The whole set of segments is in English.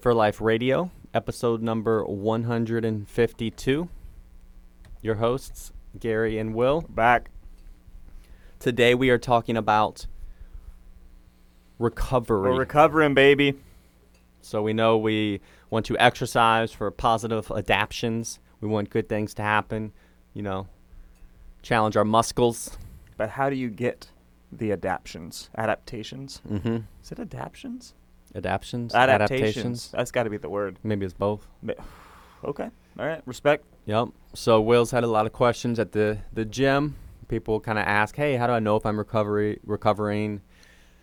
Fit for Life Radio, episode number 152. Your hosts, Gary and Will. Back. Today we are talking about recovery. We're recovering, baby. so we know we want to exercise for positive adaptions. We want good things to happen, you know, challenge our muscles. But how do you get the adaptions? Adaptations? Mm-hmm. Is it adaptions? Adaptions? Adaptations. That's got to be the word. Maybe it's both. Okay. All right. Respect. Yep. So Will's had a lot of questions at the the gym. People kind of ask, "Hey, how do I know if I'm recovery recovering?"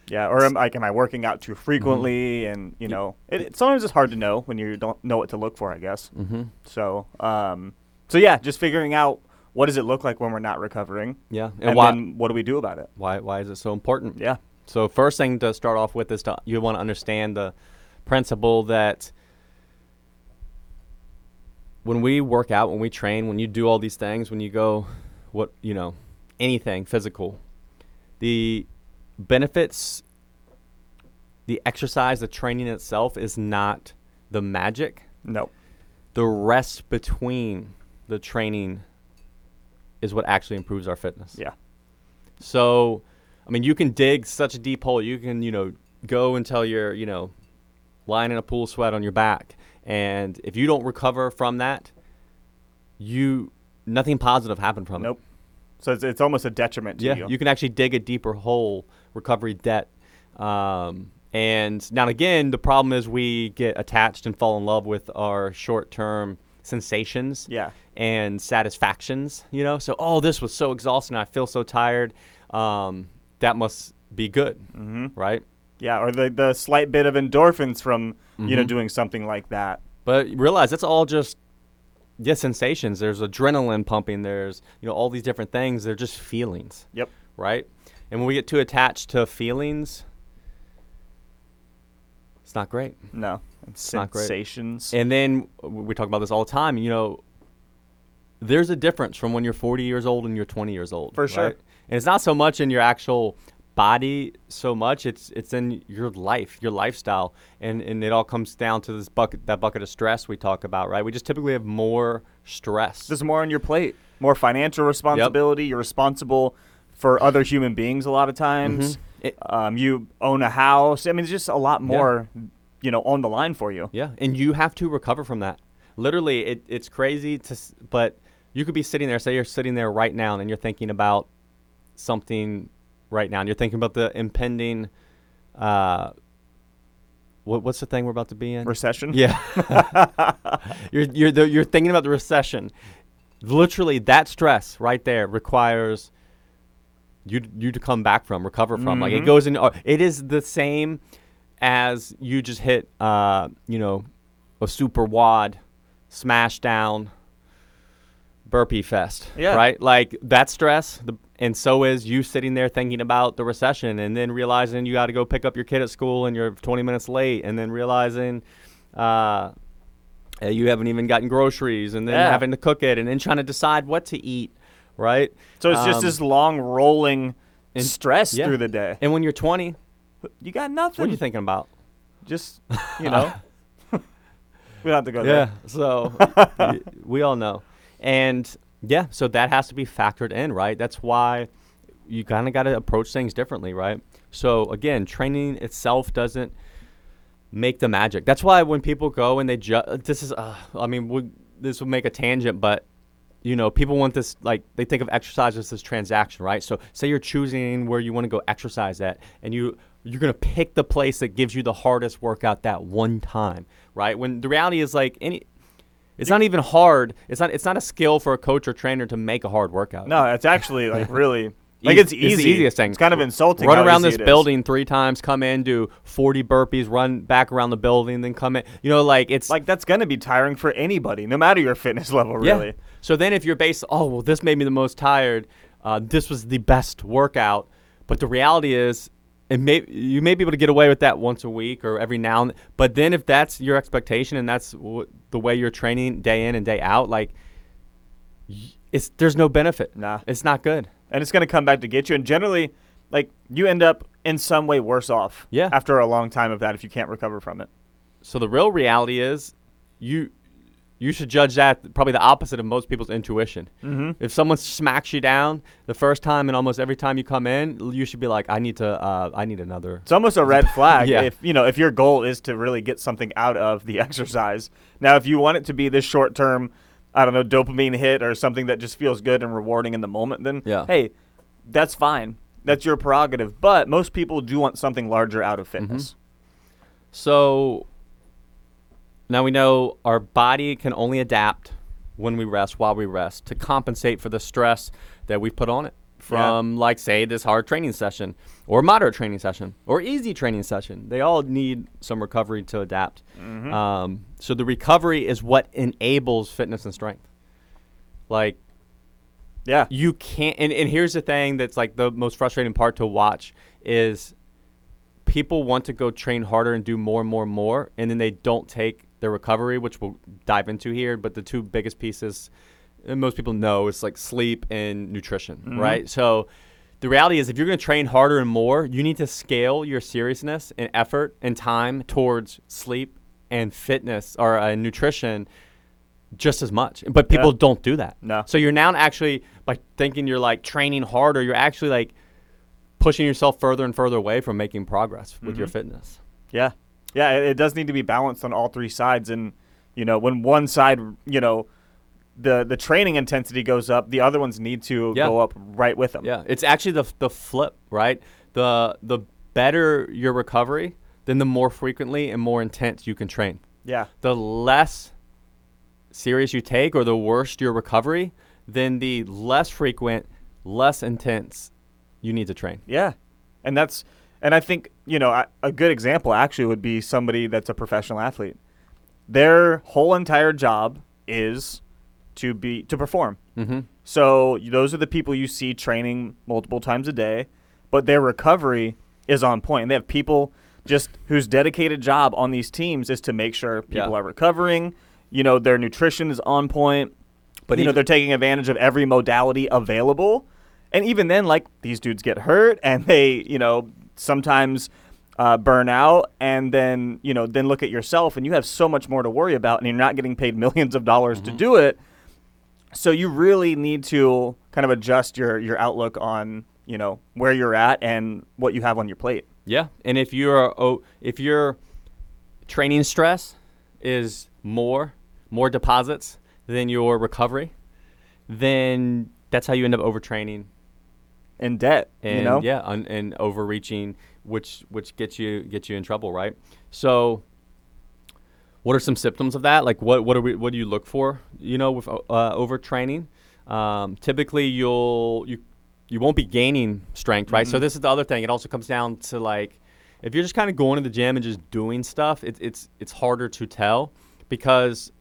Yeah. Or am, like, am I working out too frequently? And you know, it, it, sometimes it's hard to know when you don't know what to look for. I guess. Mm-hmm. So, um, so yeah, just figuring out what does it look like when we're not recovering, Yeah. And, and, why, what do we do about it? why why is it so important? Yeah. So first thing to start off with is to you want to understand the principle that when we work out, when we train, when you do all these things, when you go what, you know, anything physical, the benefits the exercise, the training itself is not the magic. No. The rest between the training is what actually improves our fitness. Yeah. So, I mean, you can dig such a deep hole. You can, you know, go until you're, you know, lying in a pool of sweat on your back. And if you don't recover from that, you nothing positive happened from it. Nope. So it's, it's almost a detriment to Yeah, you. you can actually dig a deeper hole, recovery debt. Um, and now again, the problem is we get attached and fall in love with our short-term sensations Yeah. and satisfactions, you know. So, oh, this was so exhausting. I feel so tired. Um, that must be good, Mm-hmm. right? Yeah. Or the the slight bit of endorphins from you know Mhm. doing something like that. But realize that's all just yeah sensations. There's adrenaline pumping. There's you know all these different things. They're just feelings, Yep. right? And when we get too attached to feelings, it's not great. No. And not great. sensations. And then we talk about this all the time. You know, there's a difference from when you're 40 years old and you're 20 years old. For sure. And it's not so much in your actual body so much it's it's in your life your lifestyle and and it all comes down to this bucket that bucket of stress we talk about right we just typically have more stress There's more on your plate, more financial responsibility. You're responsible for other human beings a lot of times. Mhm. It- Um, you own a house. I mean, it's just a lot more, you know, on the line for you. Yeah, and you have to recover from that. Literally, it, it's crazy to, but you could be sitting there. Say you're sitting there right now, and you're thinking about something right now, and you're thinking about the impending. Uh, what, what's the thing we're about to be in? Recession. Yeah, you're you're the, you're thinking about the recession. Literally, that stress right there requires you you to come back from, recover from. Like it Mhm. goes in. uh, It is the same as you just hit, uh, you know, a super WOD, smash down, burpee fest. Yeah. Right. Like that stress. The, and so is you sitting there thinking about the recession, and then realizing you got to go pick up your kid at school, and you're 20 minutes late, and then realizing. Uh, you haven't even gotten groceries, and then Yeah. having to cook it, and then trying to decide what to eat, right? So it's just Um, this long rolling and- stress yeah. through the day. And when you're 20, You got nothing. what are you thinking about? Just you know. we don't have to go Yeah. there. So y- we all know. And yeah, so that has to be factored in, right? That's why you kind of got to approach things differently, right? So again, training itself doesn't make the magic. That's why when people go and they just this is uh, I mean, we, this would make a tangent, but you know, people want this like they think of exercise as this transaction, right? So say you're choosing where you want to go exercise at and you you're to pick the place that gives you the hardest workout that one time, right? When the reality is like any it's not even hard. It's not it's not a skill for a coach or trainer to make a hard workout. No, it's actually like really like it's it's easy. the easiest thing. It's kind of insulting. Run around this building three times, come in, do 40 burpees, run back around the building, then come in. You know, like it's Like that's gonna be tiring for anybody, no matter your fitness level. really. Yeah. So then if you're based, oh, well, this made me the most tired. Uh, this was the best workout. But the reality is, it may you may be able to get away with that once a week or every now and. But then if that's your expectation and that's w- the way you're training day in and day out, like, it's there's no benefit. Nah. It's not good. and it's going to come back to get you. And generally, like you end up in some way worse off. Yeah. After a long time of that, if you can't recover from it. so the real reality is, you you should judge that probably the opposite of most people's intuition. Mm-hmm. If someone smacks you down the first time and almost every time you come in, you should be like, I need to, uh, I need another. It's almost a red flag Yeah. if you know if your goal is to really get something out of the exercise. Now, if you want it to be this short term, I don't know, dopamine hit or something that just feels good and rewarding in the moment, then Yeah. hey, that's fine. That's your prerogative. But most people do want something larger out of fitness. So now we know our body can only adapt when we rest, while we rest, to compensate for the stress that we put on it from, like, say, this hard training session or moderate training session or easy training session. They all need some recovery to adapt. Um, so the recovery is what enables fitness and strength. Like, Yeah. you can't and, and here's the thing that's like the most frustrating part to watch is people want to go train harder and do more and more and more and then they don't take their recovery which we'll dive into here but the two biggest pieces most people know is like sleep and nutrition right so the reality is if you're going to train harder and more you need to scale your seriousness and effort and time towards sleep and fitness or uh, nutrition just as much. But people Yeah. don't do that. No. So you're now actually by thinking you're like training harder, you're actually like pushing yourself further and further away from making progress with your fitness. Yeah. Yeah, it, it does need to be balanced on all three sides and you know, when one side, you know, the the training intensity goes up, the other ones need to Yeah. go up right with them. Yeah, it's actually the the flip, right? The the better your recovery, then the more frequently and more intense you can train. Yeah. The less serious you take or the worse your recovery, then the less frequent, less intense you need to train. Yeah, and that's and I think you know a- a good example actually would be somebody that's a professional athlete. Their whole entire job is to be to perform. Mm-hmm. So those are the people you see training multiple times a day, but their recovery is on point. And they have people just whose dedicated job on these teams is to make sure people Yeah. are recovering. You know, their nutrition is on point. But you know, they're taking advantage of every modality available. And even then, like these dudes get hurt and they, you know, sometimes uh, burn out and then, you know, then look at yourself and you have so much more to worry about and you're not getting paid millions of dollars to do it. So you really need to kind of adjust your your outlook on you know where you're at and what you have on your plate. Yeah, and if you're oh, if your training stress is more more deposits than your recovery, then that's how you end up overtraining In debt, and you know. yeah, un, and overreaching, which which gets you gets you in trouble, right? So, what are some symptoms of that? Like what what are we what do you look for? You know, with uh, overtraining, um, typically you'll you you won't be gaining strength, right? So this is the other thing. It also comes down to like if you're just kind of going to the gym and just doing stuff, it's it's it's harder to tell because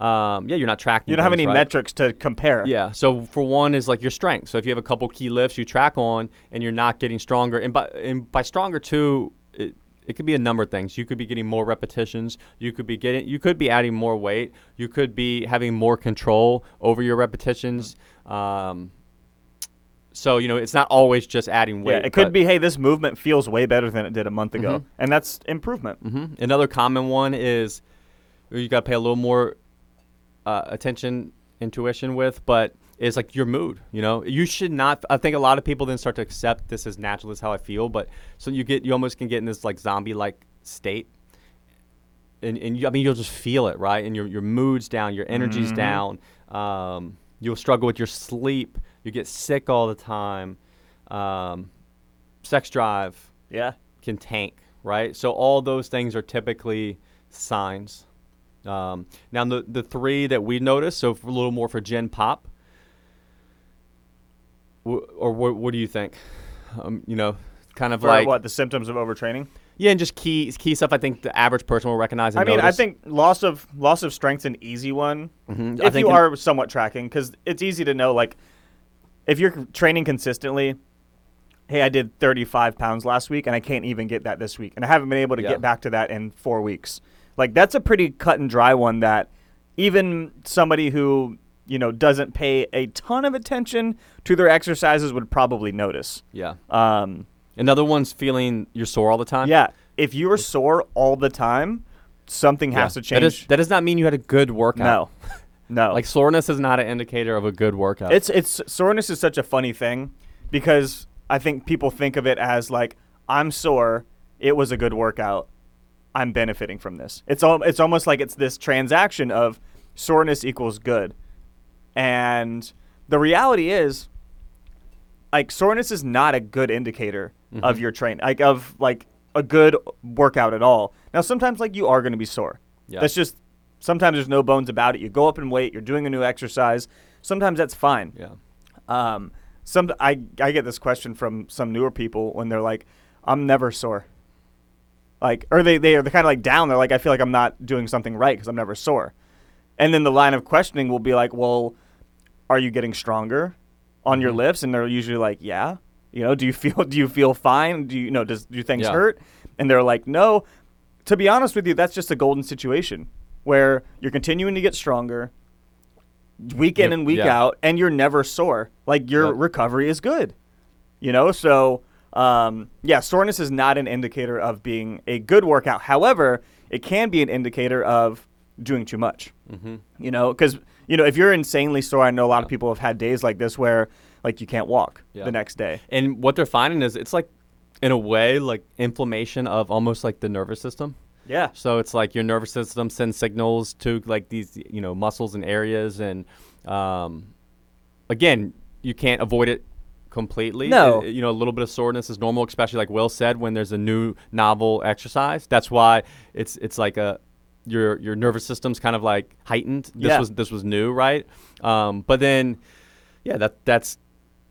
um, yeah, you're not tracking. You don't have any right? metrics to compare. Yeah. So for one is like your strength. So if you have a couple key lifts you track on and you're not getting stronger, and by and by stronger too, it, it could be a number of things. You could be getting more repetitions. You could be getting. You could be adding more weight. You could be having more control over your repetitions. Um, so you know it's not always just adding weight. Yeah, it could be. Hey, this movement feels way better than it did a month ago, and that's improvement. hmm Another common one is you got to pay a little more uh, attention, intuition with, but is like your mood. You know, you should not. I think a lot of people then start to accept this as natural as how I feel, but so you get you almost can get in this like zombie like state. And, and you, I mean, you'll just feel it, right? And your, your mood's down, your energy's down. Um, you'll struggle with your sleep. You get sick all the time. Um, sex drive, Yeah, can tank, right? So all those things are typically signs. Um, now the the three that we noticed, so a little more for Gen Pop, wh- or what, what do you think? Um, you know, kind of for like what the symptoms of overtraining. yeah, and just key key stuff. I think the average person will recognize. And I mean, I think loss of loss of strength's an easy one Mhm. I if you are somewhat tracking, because it's easy to know. Like, if you're training consistently, hey, I did 35 pounds last week, and I can't even get that this week, and I haven't been able to Yeah. get back to that in four weeks. Like, that's a pretty cut and dry one that even somebody who you know doesn't pay a ton of attention to their exercises would probably notice. yeah. Um, Another one's feeling you're sore all the time. yeah, if you are sore all the time, something Yeah. has to change. is, that does not mean you had a good workout. no, no. Like soreness is not an indicator of a good workout. It's it's soreness is such a funny thing because I think people think of it as like I'm sore, it was a good workout, I'm benefiting from this. It's all it's almost like it's this transaction of soreness equals good. And the reality is like soreness is not a good indicator of Mhm. your train like of like a good workout at all. Now sometimes like you are going to be sore. Yeah. That's just sometimes there's no bones about it. You go up in weight, you're doing a new exercise. Sometimes that's fine. yeah. Um, some I I get this question from some newer people when they're like, "I'm never sore." Like, or they they are kind of like down. They're like, "I feel like I'm not doing something right because I'm never sore." And then the line of questioning will be like, "Well, are you getting stronger on your Mhm. lifts?" And they're usually like, "Yeah." You know, do you feel do you feel fine? Do you, you know does do things Yeah. hurt? And they're like, "No." To be honest with you, that's just a golden situation where you're continuing to get stronger week in and week yeah. out, and you're never sore. Like your Yep. recovery is good. You know, so um, yeah, soreness is not an indicator of being a good workout. However, it can be an indicator of doing too much. Mm-hmm. You know, because you know if you're insanely sore, I know a lot of people have had days like this where like you can't walk Yeah. the next day. And what they're finding is it's like, in a way, like inflammation of almost like the nervous system. Yeah. So it's like your nervous system sends signals to like these, you know, muscles and areas, and um, again, you can't avoid it completely. No. Uh, you know, a little bit of soreness is normal, especially like Will said when there's a new novel exercise. That's why it's it's like a your your nervous system's kind of like heightened. This Yeah. was this was new, right? Um, but then, yeah, that that's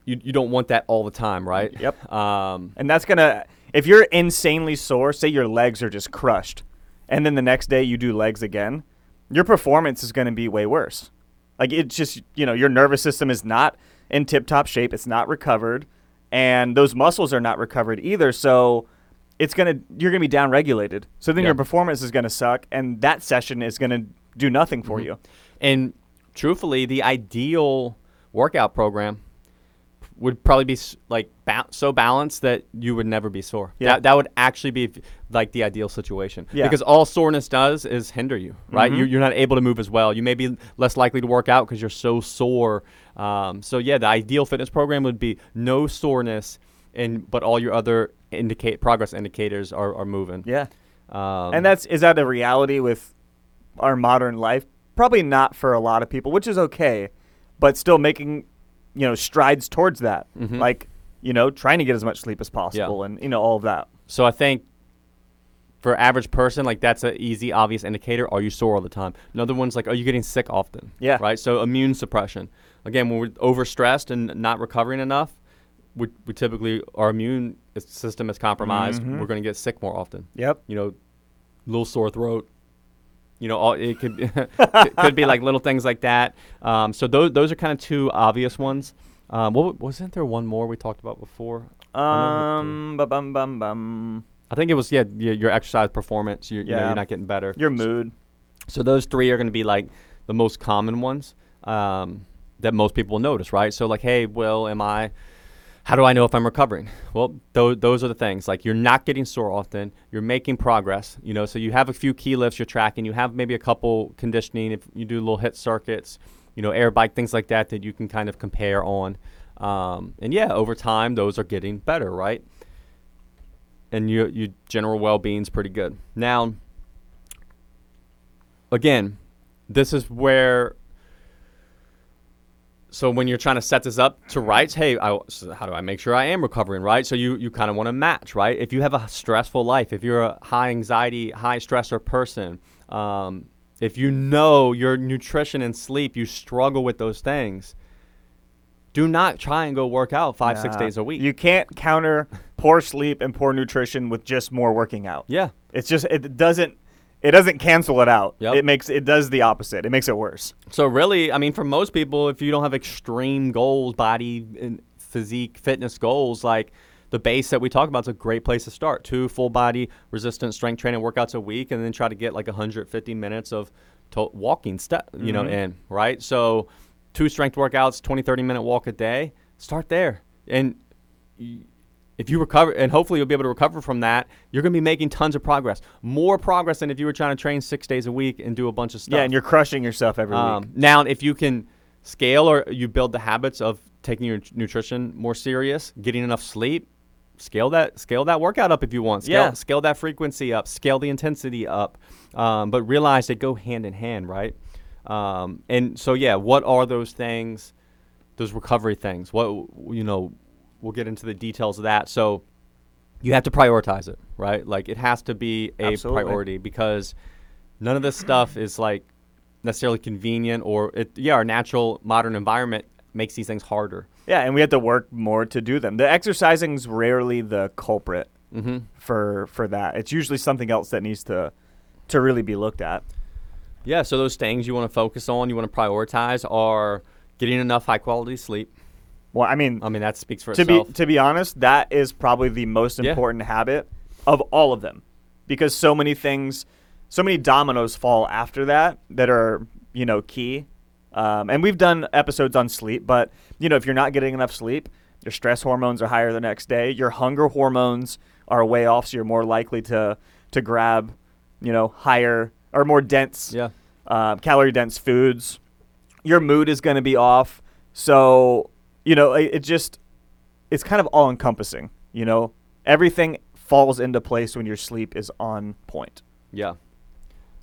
you you don't want that all the time, right? Yep. Um, And that's gonna if you're insanely sore, say your legs are just crushed, and then the next day you do legs again, your performance is gonna be way worse. Like it's just you know your nervous system is not in tip top shape. It's not recovered, and those muscles are not recovered either. So it's gonna you're gonna be down regulated. So then Yeah. your performance is gonna suck, and that session is gonna do nothing for Mhm. you. And truthfully, the ideal workout program would probably be like ba- so balanced that you would never be sore. Yeah. That, that would actually be like the ideal situation. Yeah. Because all soreness does is hinder you, right? Mhm. You're, you're not able to move as well. You may be less likely to work out because you're so sore. Um, so yeah, the ideal fitness program would be no soreness, and but all your other indicate progress indicators are, are moving. Yeah. Um, and that's is that a reality with our modern life? Probably not for a lot of people, which is okay, but still making you know strides towards that. Mhm. Like you know, trying to get as much sleep as possible, and you know all of that. So I think for average person, like that's an easy, obvious indicator. Are you sore all the time? Another one's like, are you getting sick often? Yeah. Right. So immune suppression. Again, when we're overstressed and not recovering enough, we, we typically our immune system is compromised. Mhm. We're going to get sick more often. Yep. You know, little sore throat. You know, all, it could be, could be like little things like that. Um, so those those are kind of two obvious ones. Um, what wasn't there one more we talked about before? Um. Bum bum bum bum. I think it was yeah, y- your exercise performance. You, you know, Yeah. you're not getting better. Your mood. So those three are going to be like the most common ones um, that most people will notice, right? So like, hey, Will, am I? How do I know if I'm recovering? Well, those those are the things. Like you're not getting sore often. You're making progress. You know, so you have a few key lifts you're tracking. You have maybe a couple conditioning. If you do little HIIT circuits, you know, air bike things like that that you can kind of compare on. Um, and yeah, over time those are getting better, right? And your your general well being's pretty good. Now, again, this is where. So when you're trying to set this up to rights, hey, I, so how do I make sure I am recovering, right? So you you kind of want to match, right? If you have a stressful life, if you're a high anxiety, high stressor person, um, if you know your nutrition and sleep, you struggle with those things. Do not try and go work out five six days a week. You can't counter poor sleep and poor nutrition with just more working out. yeah, It's just it doesn't it doesn't cancel it out. Yep. It makes it does the opposite. It makes it worse. So really, I mean, for most people, if you don't have extreme goals, body and physique, fitness goals, like the base that we talk about is a great place to start. Two full body resistance strength training workouts a week, and then try to get like 150 minutes of to- walking step, you know, Mhm. in right. So two strength workouts, 20, 30 minute walk a day. Start there, and if you recover, and hopefully you'll be able to recover from that, you're going to be making tons of progress, more progress than if you were trying to train six days a week and do a bunch of stuff. Yeah, and you're crushing yourself every Um, week. now, if you can scale or you build the habits of taking your nutrition more serious, getting enough sleep, scale that scale that workout up if you want. Scale, Yeah. scale that frequency up, scale the intensity up, um, but realize they go hand in hand, right? Um, and so, yeah, what are those things? Those recovery things. What you know, we'll get into the details of that. So, you have to prioritize it, right? Like it has to be a Absolutely. priority because none of this stuff is like necessarily convenient or it yeah our natural modern environment makes these things harder Yeah, and we have to work more to do them. The exercising's rarely the culprit mm-hmm. for for that. It's usually something else that needs to to really be looked at. yeah so those things you want to focus on you want to prioritize are getting enough high quality sleep Well, I mean, i mean that speaks for to itself be to be honest, that is probably the most Yeah. important habit of all of them, because so many things, so many dominoes fall after that that are you know key. Um, and we've done episodes on sleep, but you know if you're not getting enough sleep, your stress hormones are higher the next day. Your hunger hormones are way off, so you're more likely to to grab you know higher or more dense yeah uh, calorie dense foods. Your mood is going to be off. So, you know, it, it just, it's kind of all encompassing. You know, everything falls into place when your sleep is on point. yeah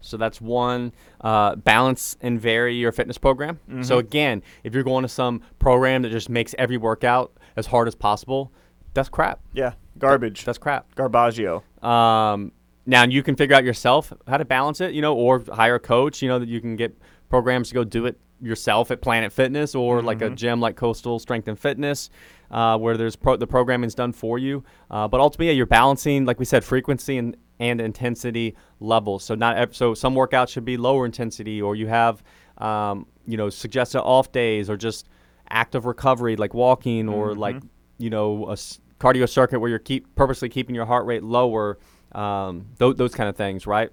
so that's one uh, balance and vary your fitness program so Mhm. again if you're going to some program that just makes every workout as hard as possible that's crap Yeah. Garbage. that's crap Garbaggio. Um, now you can figure out yourself how to balance it, you know, or hire a coach. You know that you can get programs to go do it yourself at Planet Fitness or like a Mhm. gym like Coastal Strength and Fitness, uh, where there's pro- the programming's done for you. Uh, but ultimately, yeah, you're balancing, like we said, frequency and and intensity levels. So not so some workouts should be lower intensity, or you have, um, you know, suggested off days, or just active recovery like walking, or like you know a s- cardio circuit where you're keep purposely keeping your heart rate lower um, th- those kind of things right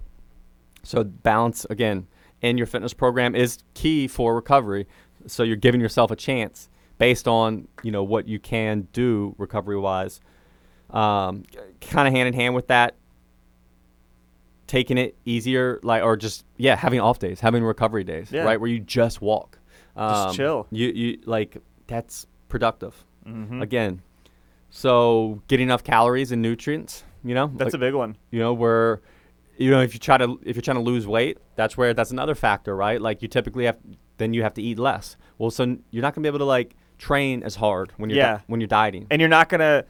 so balance again in your fitness program is key for recovery so you're giving yourself a chance based on you know what you can do recovery wise um, kind of hand in hand with that taking it easier like or just yeah having off days having recovery days Yeah. right where you just walk Just Um, chill. you you like that's productive Mm-hmm. again. So getting enough calories and nutrients, you know, That's like, a big one. you know where, you know, if you try to if you're trying to lose weight, that's where that's another factor, right? Like you typically have then you have to eat less. Well, so you're not gonna be able to like train as hard when you're Yeah. di- when you're dieting. And you're not going to.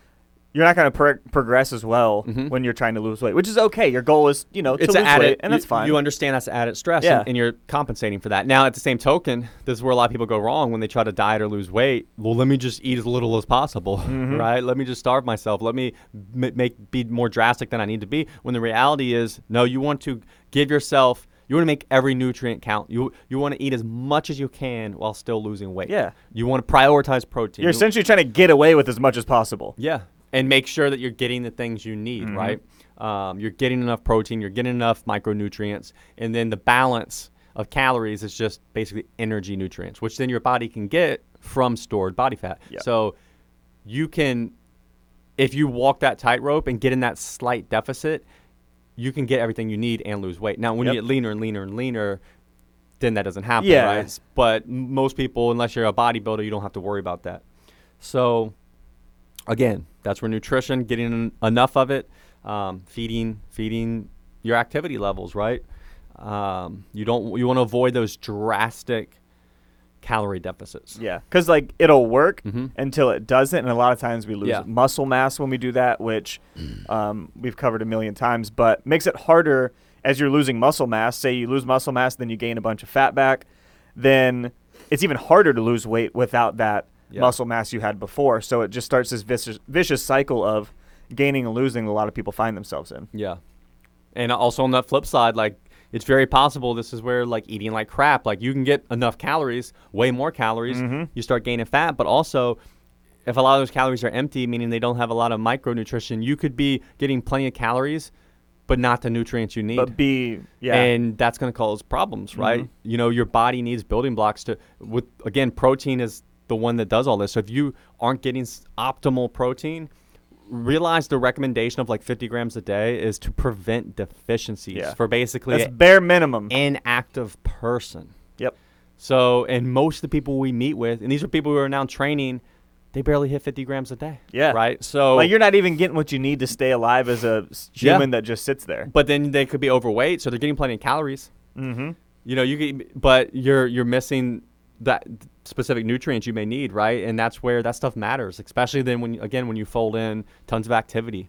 You're not going to pro- progress as well Mhm. when you're trying to lose weight, which is okay. Your goal is, you know, to it's lose an added, weight, and that's fine. You understand that's added stress, Yeah. and, and you're compensating for that. Now, at the same token, this is where a lot of people go wrong when they try to diet or lose weight. Well, let me just eat as little as possible, Mhm. right? Let me just starve myself. Let me m- make be more drastic than I need to be. When the reality is, no, you want to give yourself. You want to make every nutrient count. You you want to eat as much as you can while still losing weight. Yeah. You want to prioritize protein. You're essentially trying to get away with as much as possible. yeah, and make sure that you're getting the things you need, Mhm. right? Um, you're getting enough protein, you're getting enough micronutrients, and then the balance of calories is just basically energy nutrients, which then your body can get from stored body fat. Yeah. So you can, if you walk that tightrope and get in that slight deficit, you can get everything you need and lose weight. Now, when Yep. you get leaner and leaner and leaner, then that doesn't happen, Yeah. right? But most people, unless you're a bodybuilder, you don't have to worry about that. So, again, that's where nutrition, getting en- enough of it, um, feeding, feeding your activity levels, right? Um, you don't, you want to avoid those drastic calorie deficits. Yeah, because like it'll work Mhm. until it doesn't, and a lot of times we lose Yeah. muscle mass when we do that, which um, we've covered a million times. But makes it harder as you're losing muscle mass. Say you lose muscle mass, then you gain a bunch of fat back, then it's even harder to lose weight without that Yeah. muscle mass you had before. So it just starts this vicious, vicious cycle of gaining and losing. A lot of people find themselves in. Yeah. And also on that flip side, like it's very possible this is where like eating like crap, like you can get enough calories, way more calories, Mhm. you start gaining fat, but also if a lot of those calories are empty, meaning they don't have a lot of micronutrition, you could be getting plenty of calories, but not the nutrients you need. But be yeah, And that's going to cause problems, right? Mhm. You know, your body needs building blocks to with again, protein is the one that does all this. So if you aren't getting s- optimal protein, realize the recommendation of like 50 grams a day is to prevent deficiencies Yeah. for basically That's bare minimum. an inactive person. Yep. So, and most of the people we meet with, and these are people who are now training, they barely hit 50 grams a day. Yeah. Right. So, Like you're not even getting what you need to stay alive as a s- Yeah. human that just sits there. but then they could be overweight, so they're getting plenty of calories. Mm-hmm. You know, you but you're you're missing that specific nutrients you may need, right? And that's where that stuff matters, especially then when again when you fold in tons of activity.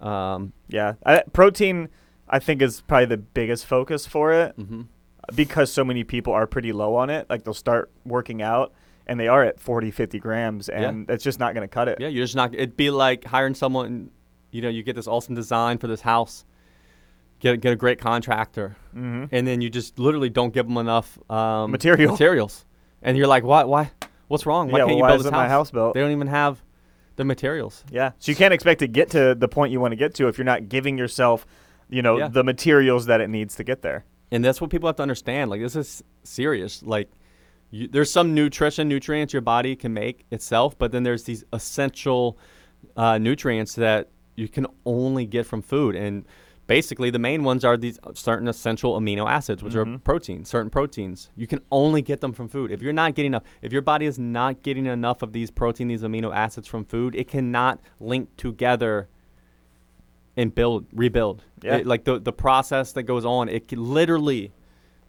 Um, Yeah. I, protein, I think, is probably the biggest focus for it mhm. because so many people are pretty low on it. Like they'll start working out and they are at 40, 50 grams, Yeah. and it's just not going to cut it. Yeah, you're just not. It'd be like hiring someone. You know, you get this awesome design for this house, get get a great contractor, Mm-hmm. and then you just literally don't give them enough um, Material. materials, and you're like, why? Why? What's wrong? Why Yeah, can't well, you build this my house? house built? They don't even have the materials. Yeah. So you can't expect to get to the point you want to get to if you're not giving yourself, you know, Yeah. the materials that it needs to get there. and that's what people have to understand. Like this is serious. Like you, there's some nutrition nutrients your body can make itself, but then there's these essential uh, nutrients that you can only get from food. And basically, the main ones are these certain essential amino acids, which are Mhm. proteins, certain proteins. You can only get them from food. If you're not getting enough, if your body is not getting enough of these protein, these amino acids from food, it cannot link together and build, rebuild. Yeah. It- like the the process that goes on, it can, literally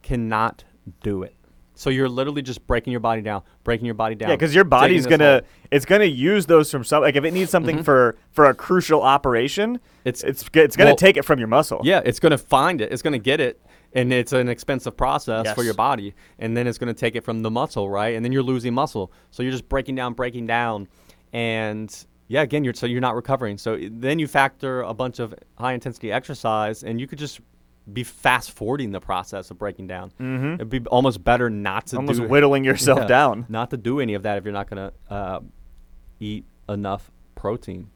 cannot do it. So you're literally just breaking your body down, breaking your body down. Yeah, because your body's gonna it's gonna use those from some like if it needs something Mhm. for for a crucial operation, It's it's it's gonna well, take it from your muscle. Yeah, it's going to find it. It's going to get it, and it's an expensive process for your body. And then it's going to take it from the muscle, right? And then you're losing muscle. So you're just breaking down, breaking down, and yeah, again, you're so you're not recovering. So then you factor a bunch of high intensity exercise, and you could just be fast forwarding the process of breaking down. Mm-hmm. It'd be almost better not to Almost do whittling yourself Yeah, down. Not to do any of that if you're not going to uh, eat enough protein.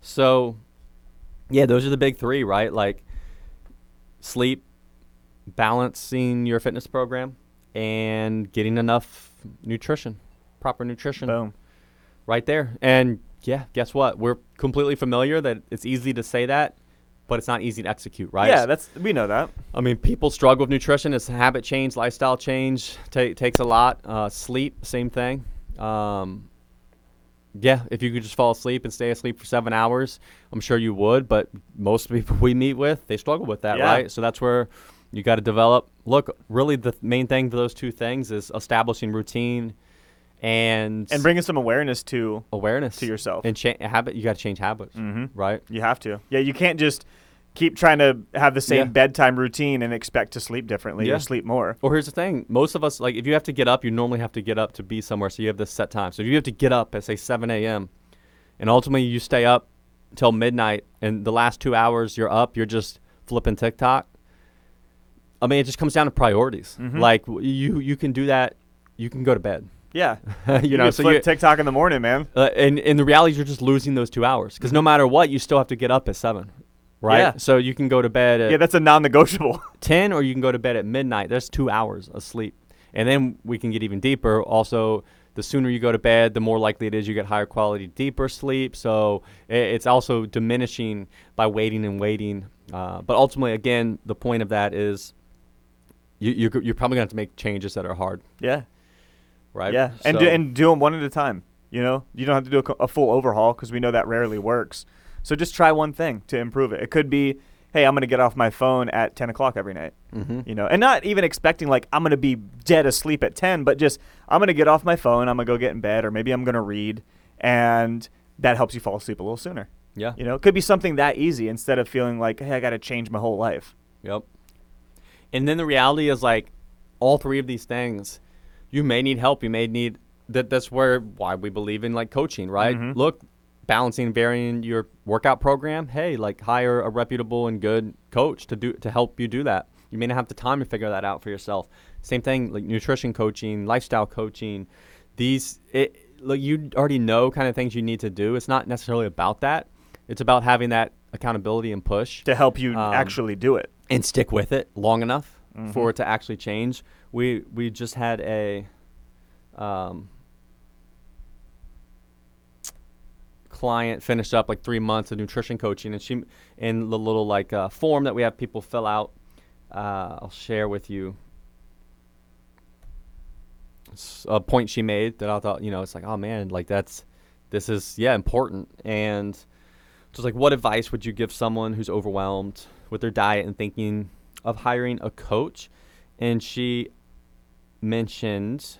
So, yeah, those are the big three, right? Like sleep, balancing your fitness program, and getting enough nutrition, proper nutrition Boom. right there. And yeah, guess what? We're completely familiar that it's easy to say that, but it's not easy to execute, right? Yeah, that's we know that. I mean, people struggle with nutrition. It's habit change, lifestyle change. Ta- takes a lot. Uh, sleep, same thing. Um, yeah, if you could just fall asleep and stay asleep for seven hours, I'm sure you would. But most people we meet with, they struggle with that, Yeah. right? So that's where you got to develop. Look, really, the main thing for those two things is establishing routine and And bringing some awareness to awareness to yourself. and cha- habit. You got to change habits, mm-hmm. right? You have to. Yeah, you can't just keep trying to have the same Yeah. bedtime routine and expect to sleep differently Yeah. or sleep more. Well, here's the thing. Most of us, like, if you have to get up, you normally have to get up to be somewhere. So you have this set time. So if you have to get up at, say, 7 a.m., and ultimately you stay up till midnight, and the last two hours you're up, you're just flipping TikTok. I mean, it just comes down to priorities. Mhm. Like, you you can do that. You can go to bed. Yeah. you know, so you, TikTok in the morning, man. uh, and, and the reality is you're just losing those two hours. Because no matter what, you still have to get up at 7, right? Yeah. So you can go to bed at Yeah, that's a non-negotiable. 10 or you can go to bed at midnight. There's two hours of sleep. And then we can get even deeper. Also, the sooner you go to bed, the more likely it is you get higher quality, deeper sleep. So it's also diminishing by waiting and waiting. Uh, but ultimately, again, the point of that is you, you're, you're probably going to have to make changes that are hard, yeah. Right? Yeah, and do, and do them one at a time. You know, you don't have to do a, a full overhaul because we know that rarely works. So just try one thing to improve it. It could be, hey, I'm gonna get off my phone at 10 o'clock every night. Mhm. You know, and not even expecting like I'm gonna be dead asleep at 10, but just I'm gonna get off my phone. I'm gonna go get in bed, or maybe I'm gonna read, and that helps you fall asleep a little sooner. Yeah. You know, it could be something that easy instead of feeling like, hey, I got to change my whole life. Yep. And then the reality is like all three of these things, you may need help. You may need that. That's where why we believe in like coaching, right? Mhm. Look, balancing, varying your workout program. Hey, like hire a reputable and good coach to do to help you do that. You may not have the time to figure that out for yourself. Same thing, like nutrition coaching, lifestyle coaching. These, it, like you already know kind of things you need to do. It's not necessarily about that. It's about having that accountability and push to help you Um, actually do it. and stick with it long enough Mhm. for it to actually change. We we just had a um, client finished up like three months of nutrition coaching, and she in the little like uh, form that we have people fill out. Uh, I'll share with you a point she made that I thought you know it's like oh man like that's this is yeah important and just like what advice would you give someone who's overwhelmed with their diet and thinking of hiring a coach and she mentioned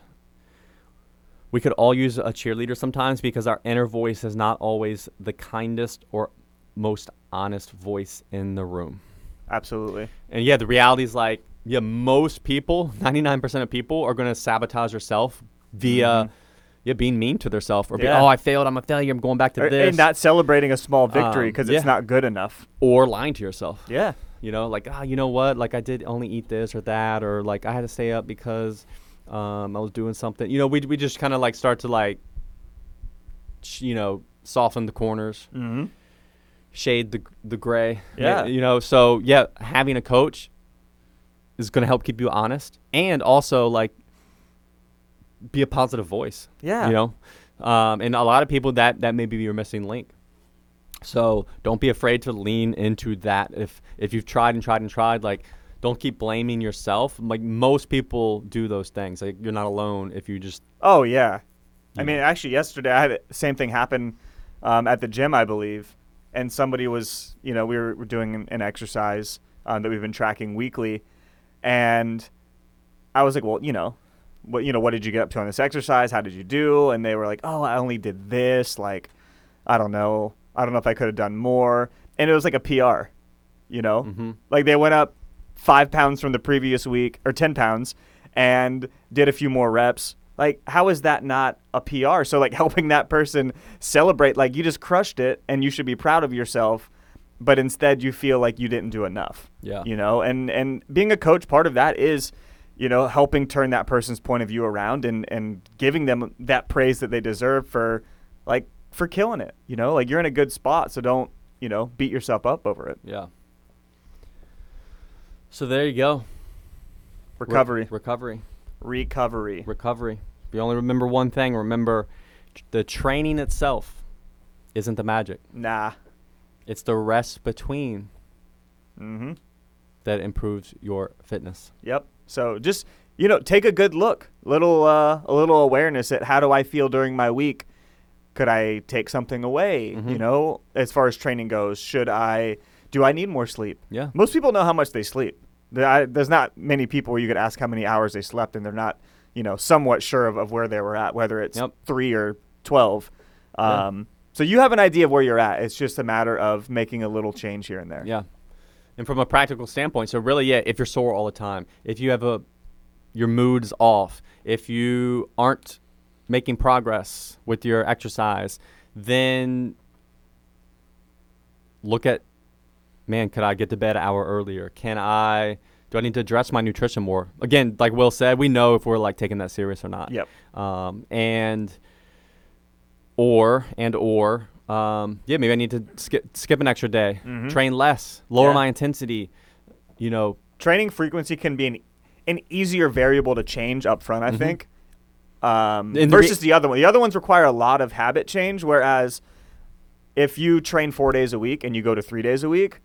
we could all use a cheerleader sometimes because our inner voice is not always the kindest or most honest voice in the room. Absolutely. And yeah, the reality is like, yeah, most people, 99% of people are going to sabotage yourself via Mhm. yeah, being mean to themselves or be, Yeah. oh, I failed, I'm a failure, I'm going back to Or- this. and not celebrating a small victory Um, because yeah. it's not good enough. or lying to yourself. Yeah. You know, like, ah, you know what? Like, I did only eat this or that, or like, I had to stay up because um, I was doing something. You know, we, we just kind of like start to like, sh- you know, soften the corners, Mm-hmm. shade the the gray. Yeah. You know, so yeah, having a coach is going to help keep you honest and also like be a positive voice. Yeah. You know, um, and a lot of people that that may be your missing link. So don't be afraid to lean into that. If if you've tried and tried and tried, like don't keep blaming yourself. Like most people do those things. Like you're not alone if you just Oh yeah. I You mean, actually, yesterday I had the same thing happen um, at the gym, I believe, and somebody was, you know, we were, were doing an, an exercise um, that we've been tracking weekly, and I was like, well, you know, what you know, what did you get up to on this exercise? How did you do? And they were like, oh, I only did this. Like, I don't know. I don't know if I could have done more. And it was like a PR, you know, Mhm. like they went up five pounds from the previous week or 10 pounds and did a few more reps. Like, how is that not a PR? So, like, helping that person celebrate, like, you just crushed it and you should be proud of yourself, but instead you feel like you didn't do enough. Yeah. You know, and, and being a coach, part of that is, you know, helping turn that person's point of view around and, and giving them that praise that they deserve for, like, for killing it. You know, like, you're in a good spot, so don't, you know, beat yourself up over it. yeah. So there you go. Re- Recovery. recovery. Recovery. recovery. If you only remember one thing, remember the training itself isn't the magic. Nah. It's the rest between Mm-hmm. that improves your fitness. Yep. So just you know, take a good look. Little uh, a little awareness at how do I feel during my week? Could I take something away? You Mhm. know, as far as training goes, should I? Do I need more sleep? Yeah. Most people know how much they sleep. There's not many people where you could ask how many hours they slept, and they're not, you know, somewhat sure of, of where they were at, whether it's Yep. three or twelve. Yeah. Um, So you have an idea of where you're at. It's just a matter of making a little change here and there. Yeah. And from a practical standpoint, so really, yeah, if you're sore all the time, if you have a your mood's off, if you aren't making progress with your exercise, then look at man, could I get to bed an hour earlier? Can I do I need to address my nutrition more? Again, like Will said, we know if we're like taking that serious or not. Yep. Um, and or and or um, yeah, maybe I need to skip skip an extra day, Mhm. train less, lower Yeah. my intensity. You know, training frequency can be an, an easier variable to change up front, I Mhm. think, um, the re- versus the other one. The other ones require a lot of habit change, whereas if you train four days a week and you go to three days a week,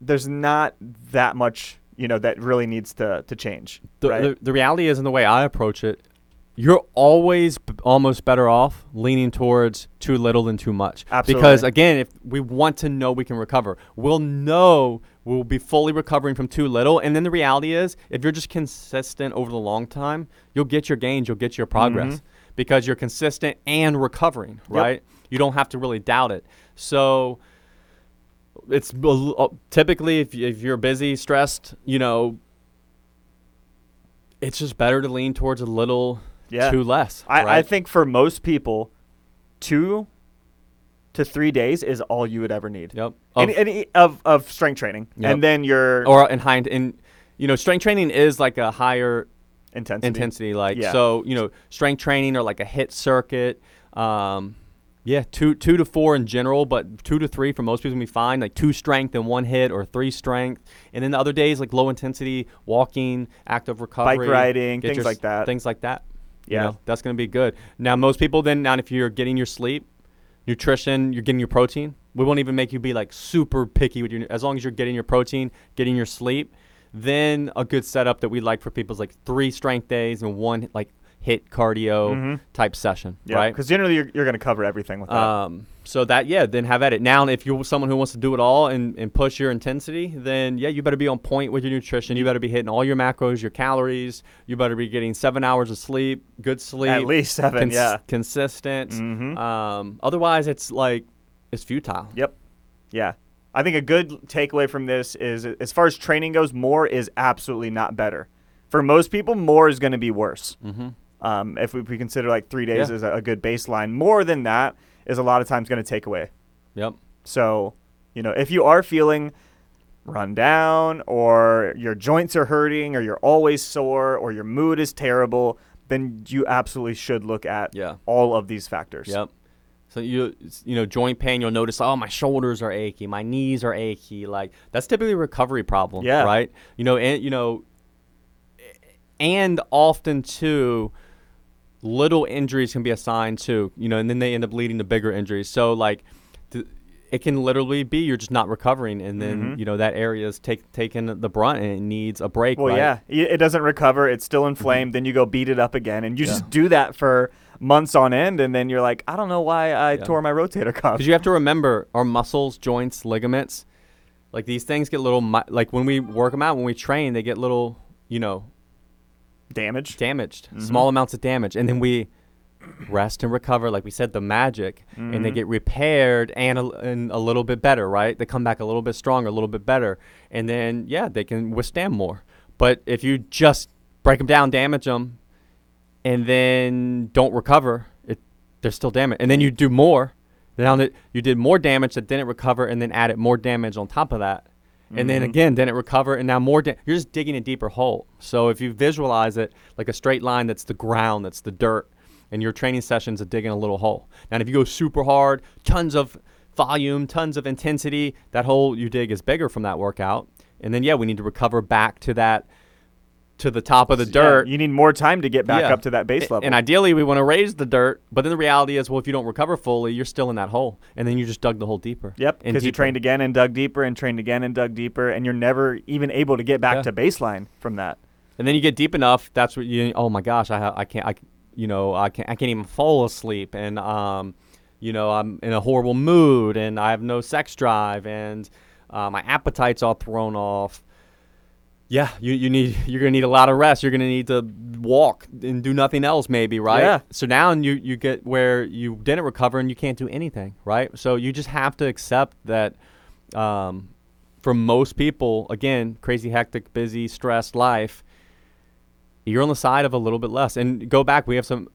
there's not that much, you know, that really needs to, to change. the, right? the the reality is, in the way I approach it, you're always b- almost better off leaning towards too little than too much. Absolutely. Because again, if we want to know we can recover, we'll know we'll be fully recovering from too little. And then the reality is, if you're just consistent over the long time, you'll get your gains, you'll get your progress Mhm. because you're consistent and recovering, Yep. right? You don't have to really doubt it. So it's uh, typically if, if you're busy, stressed, you know, it's just better to lean towards a little Yeah. too less. I, I think for most people, two to three days is all you would ever need. Yep. Any, Of- any, of, of strength training. Yep. And then your or in high in you know strength training is like a higher intensity. intensity like Yeah. so you know strength training or like a HIIT circuit um yeah two two to four in general but two to three for most people be fine. like two strength and one HIIT or three strength and then the other days like low intensity walking active recovery bike riding, things your like that. things like that you Yeah. know, that's going to be good now most people then now if you're getting your sleep nutrition, you're getting your protein. We won't even make you be like super picky with your as long as you're getting your protein, getting your sleep. Then a good setup that we like for people is like three strength days and one like HIIT cardio Mhm. type session, Yeah, right? Because generally you're, you're going to cover everything with that. Um, so that yeah, then have at it. Now, if you're someone who wants to do it all and, and push your intensity, then yeah, you better be on point with your nutrition. You better be hitting all your macros, your calories. You better be getting seven hours of sleep, good sleep, At least seven, cons- yeah. consistent. Mhm. Um, otherwise, it's like it's futile. Yep. Yeah. I think a good takeaway from this is as far as training goes, more is absolutely not better. For most people, more is going to be worse. Mm-hmm. Um, if, we, if we consider like three days Yeah. as a, a good baseline, more than that is a lot of times going to take away. Yep. So, you know, if you are feeling run down or your joints are hurting or you're always sore or your mood is terrible, then you absolutely should look at Yeah. all of these factors. Yep. So you you know joint pain, you'll notice oh my shoulders are achy, my knees are achy. Like that's typically a recovery problem, Yeah. right? You know, and you know, and often too, little injuries can be a sign too. You know, and then they end up leading to bigger injuries. So like, th- it can literally be you're just not recovering, and then Mhm. you know that area is take taking the brunt and it needs a break. Well, right? yeah, it doesn't recover. It's still inflamed. Then you go beat it up again, and you Yeah. just do that for months on end, and then you're like, I don't know why I Yeah. tore my rotator cuff. Because you have to remember our muscles, joints, ligaments, like these things get little, like when we work them out, when we train, they get little, you know, Damage. damaged, Mhm. small amounts of damage. And then we rest and recover, like we said, the magic, and they Mhm. get repaired and a, and a little bit better, right? They come back a little bit stronger, a little bit better. And then, yeah, they can withstand more. But if you just break them down, damage them, and then don't recover, it they're still damaged. And then you do more. Now that you did more damage that didn't recover, and then added more damage on top of that, and then Mhm. again then it recover, and now more. Da- you're just digging a deeper hole. So if you visualize it like a straight line, that's the ground, that's the dirt, and your training sessions are digging a little hole. Now if you go super hard, tons of volume, tons of intensity, that hole you dig is bigger from that workout. And then yeah, we need to recover back to that, to the top of the Yeah, dirt. you need more time to get back Yeah. up to that base level. And ideally, we want to raise the dirt, but then the reality is, well, if you don't recover fully, you're still in that hole, and then you just dug the hole deeper. Yep, because you trained again and dug deeper and trained again and dug deeper, and you're never even able to get back Yeah. to baseline from that. And then you get deep enough. That's what you. Oh my gosh, I I can't. I you know I can't. I can't even fall asleep, and um, you know I'm in a horrible mood, and I have no sex drive, and uh, my appetite's all thrown off. Yeah, you, you need you're gonna need a lot of rest. You're gonna need to walk and do nothing else, maybe, right? Yeah. So now you you get where you didn't recover and you can't do anything, right? So you just have to accept that. Um, for most people, again, crazy, hectic, busy, stressed life, you're on the side of a little bit less. And go back, we have some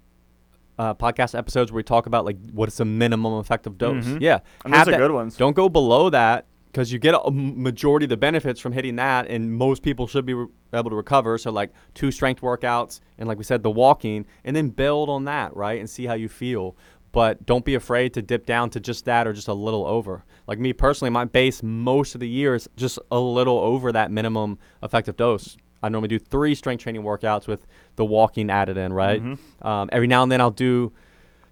uh, podcast episodes where we talk about like what is the minimum effective dose. Mhm. Yeah, And have those are that- good ones. Don't go below that because you get a majority of the benefits from hitting that, and most people should be re- able to recover. So like two strength workouts, and like we said, the walking, and then build on that, right, and see how you feel. But don't be afraid to dip down to just that or just a little over. Like me personally, my base most of the year is just a little over that minimum effective dose. I normally do three strength training workouts with the walking added in, right? Mhm. Um, every now and then I'll do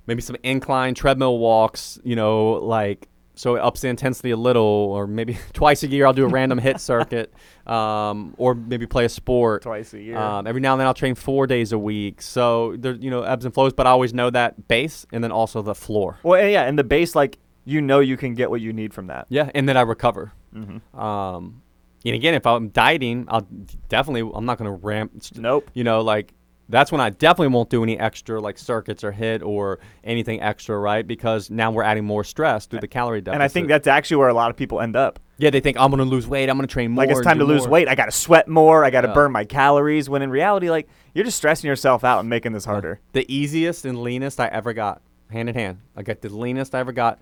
maybe some incline treadmill walks, you know, like so it ups the intensity a little, or maybe twice a year I'll do a random HIIT circuit, um, or maybe play a sport. Twice a year. Um, every now and then I'll train four days a week. So there, you know, ebbs and flows, but I always know that base and then also the floor. well, yeah, and the base, like you know, you can get what you need from that. Yeah, and then I recover. Mm-hmm. Um, and again, if I'm dieting, I'll definitely I'm not going to ramp. Nope. you know, like that's when I definitely won't do any extra like circuits or HIIT or anything extra, right? Because now we're adding more stress through the calorie deficit. And I think that's actually where a lot of people end up. yeah, they think I'm gonna lose weight, I'm gonna train more. like it's time to lose more." weight. I got to sweat more. I got to Yeah. burn my calories. When in reality, like you're just stressing yourself out and making this harder. The easiest and leanest I ever got, hand in hand. I got the leanest I ever got,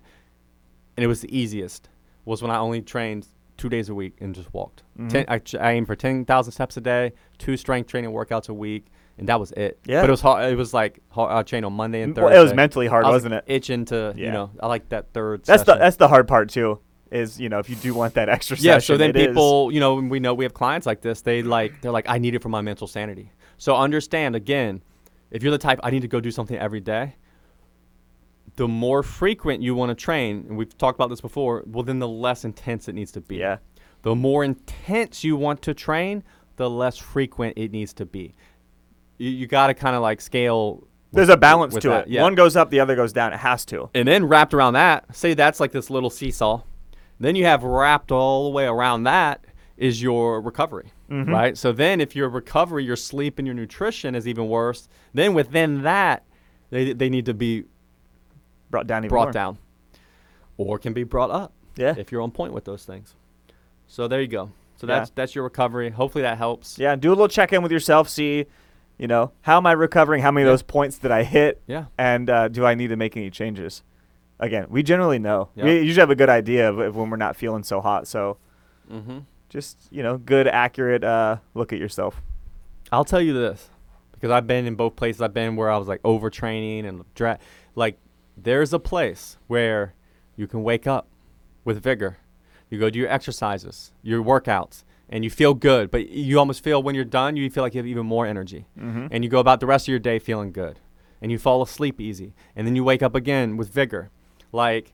and it was the easiest. Was when I only trained two days a week and just walked. Mhm. Ten, I, I aimed for ten thousand steps a day, two strength training workouts a week, and that was it. Yeah. but it was hard. It was like hard, I trained on Monday and Well, Thursday. it was mentally hard, I was wasn't it? Itching to, you know, I like that third. That's the that's the hard part too. Is you know if you do want that extra yeah. session, So then it is. people, you know, we know we have clients like this. They like, they're like, I need it for my mental sanity. So understand again, if you're the type I need to go do something every day, the more frequent you want to train, and we've talked about this before, well, then the less intense it needs to be. Yeah. The more intense you want to train, the less frequent it needs to be. You, you got to kind of like scale. There's with- a balance to that, it. Yeah. One goes up, the other goes down. It has to. and then wrapped around that, say that's like this little seesaw. Then you have wrapped all the way around that is your recovery, Mm-hmm. right? So then if your recovery, your sleep, and your nutrition is even worse, then within that, they, they need to be Brought down even brought more. down or can be brought up Yeah. if you're on point with those things. So there you go. So Yeah. that's that's your recovery. Hopefully that helps. Yeah. Do a little check in with yourself. See, you know, how am I recovering? How many Yeah. of those points did I hit? Yeah. And uh, do I need to make any changes? Again, we generally know. Yeah. We usually have a good idea of, of when we're not feeling so hot. So Mm-hmm. just you know, good, accurate uh, look at yourself. I'll tell you this because I've been in both places. I've been where I was like overtraining and dra- like there's a place where you can wake up with vigor. You go do your exercises, your workouts, and you feel good. But you almost feel when you're done, you feel like you have even more energy. Mm-hmm. and you go about the rest of your day feeling good and you fall asleep easy and then you wake up again with vigor like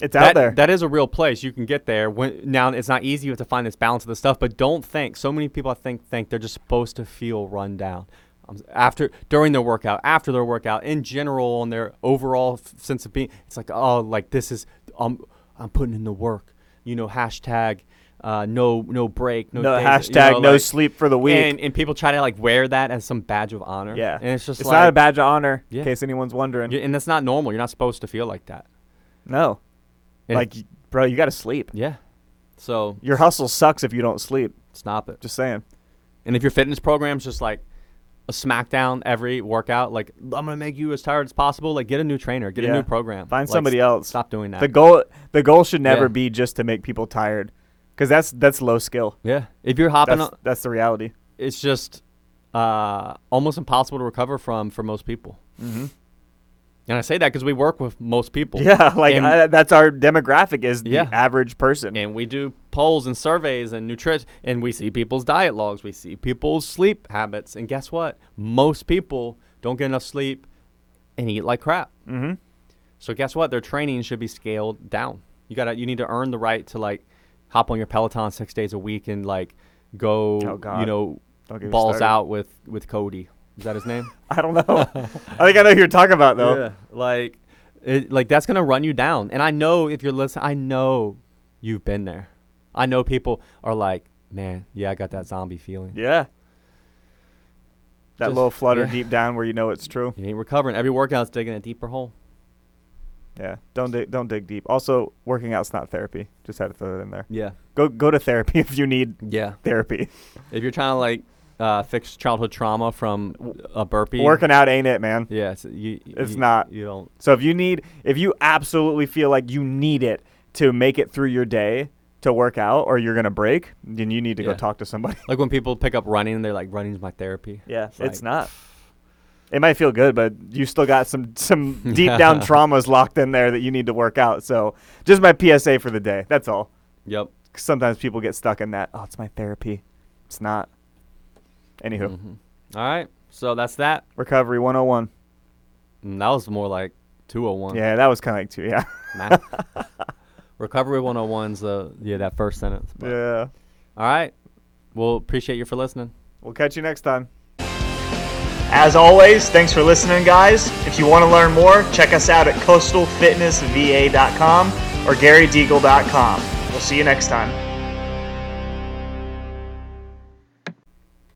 It's that, out there. that is a real place you can get there when now it's not easy you have to find this balance of the stuff but don't think so many people i think think they're just supposed to feel run down um, after during their workout after their workout in general on their overall f- sense of being it's like oh like this is i'm i'm putting in the work you know hashtag uh, no no break no, no days- you hashtag know, no like- sleep for the week. and, and people try to like wear that as some badge of honor. yeah, and it's just it's like, not a badge of honor. Yeah. In case anyone's wondering. you- and that's not normal. You're not supposed to feel like that. No, And like bro, you got to sleep. yeah, so Your hustle sucks if you don't sleep. stop it. Just saying. And if your fitness program's just like a smackdown every workout, like I'm gonna make you as tired as possible, like get a new trainer, get Yeah. a new program, Find Like, somebody else. Stop doing that. The goal the goal should never Yeah. be just to make people tired, because that's that's low skill. yeah, if you're hopping, That's, on, that's the reality. it's just uh, almost impossible to recover from for most people. Mm-hmm. And I say that because we work with most people. Yeah, like I, that's our demographic is the Yeah. average person. and we do polls and surveys and nutrition and we see people's diet logs we see people's sleep habits and guess what most people don't get enough sleep and eat like crap mm-hmm. so guess what their training should be scaled down you gotta you need to earn the right to like hop on your peloton six days a week and like go Oh, you know Don't get me balls out with with cody is that his name I don't know. I think I know who you're talking about though. yeah like it, like that's gonna run you down and i know if you're listening i know you've been there i know people are like man yeah i got that zombie feeling Yeah. That Just- little flutter yeah. deep down where you know it's true. you ain't recovering every workout's digging a deeper hole Yeah. Don't dig don't dig deep. Also, working out's not therapy. Just had to throw that in there. yeah Go go to therapy if you need yeah therapy. if you're trying to like uh, fix childhood trauma from a burpee Working out ain't it, man. yeah it's, you, It's you- not. you don't So if you need if you absolutely feel like you need it to make it through your day to work out or you're going to break, then you need to go talk to somebody. like when people pick up running they're like running's my therapy Yeah, It's it's like- not. It might feel good, but you still got some some deep down traumas locked in there that you need to work out. So, just my PSA for the day. That's all. Yep. Sometimes people get stuck in that. Oh, it's my therapy. It's not. Anywho, Mhm. all right so that's that recovery 101. And that was more like 201 Yeah, that was kind of like two. Yeah. Nah. Recovery 101's the yeah that first sentence. but- yeah. All right. We'll appreciate you for listening. We'll catch you next time. As always, thanks for listening, guys. If you want to learn more, check us out at coastalfitnessva.com or garydeagle.com. We'll see you next time.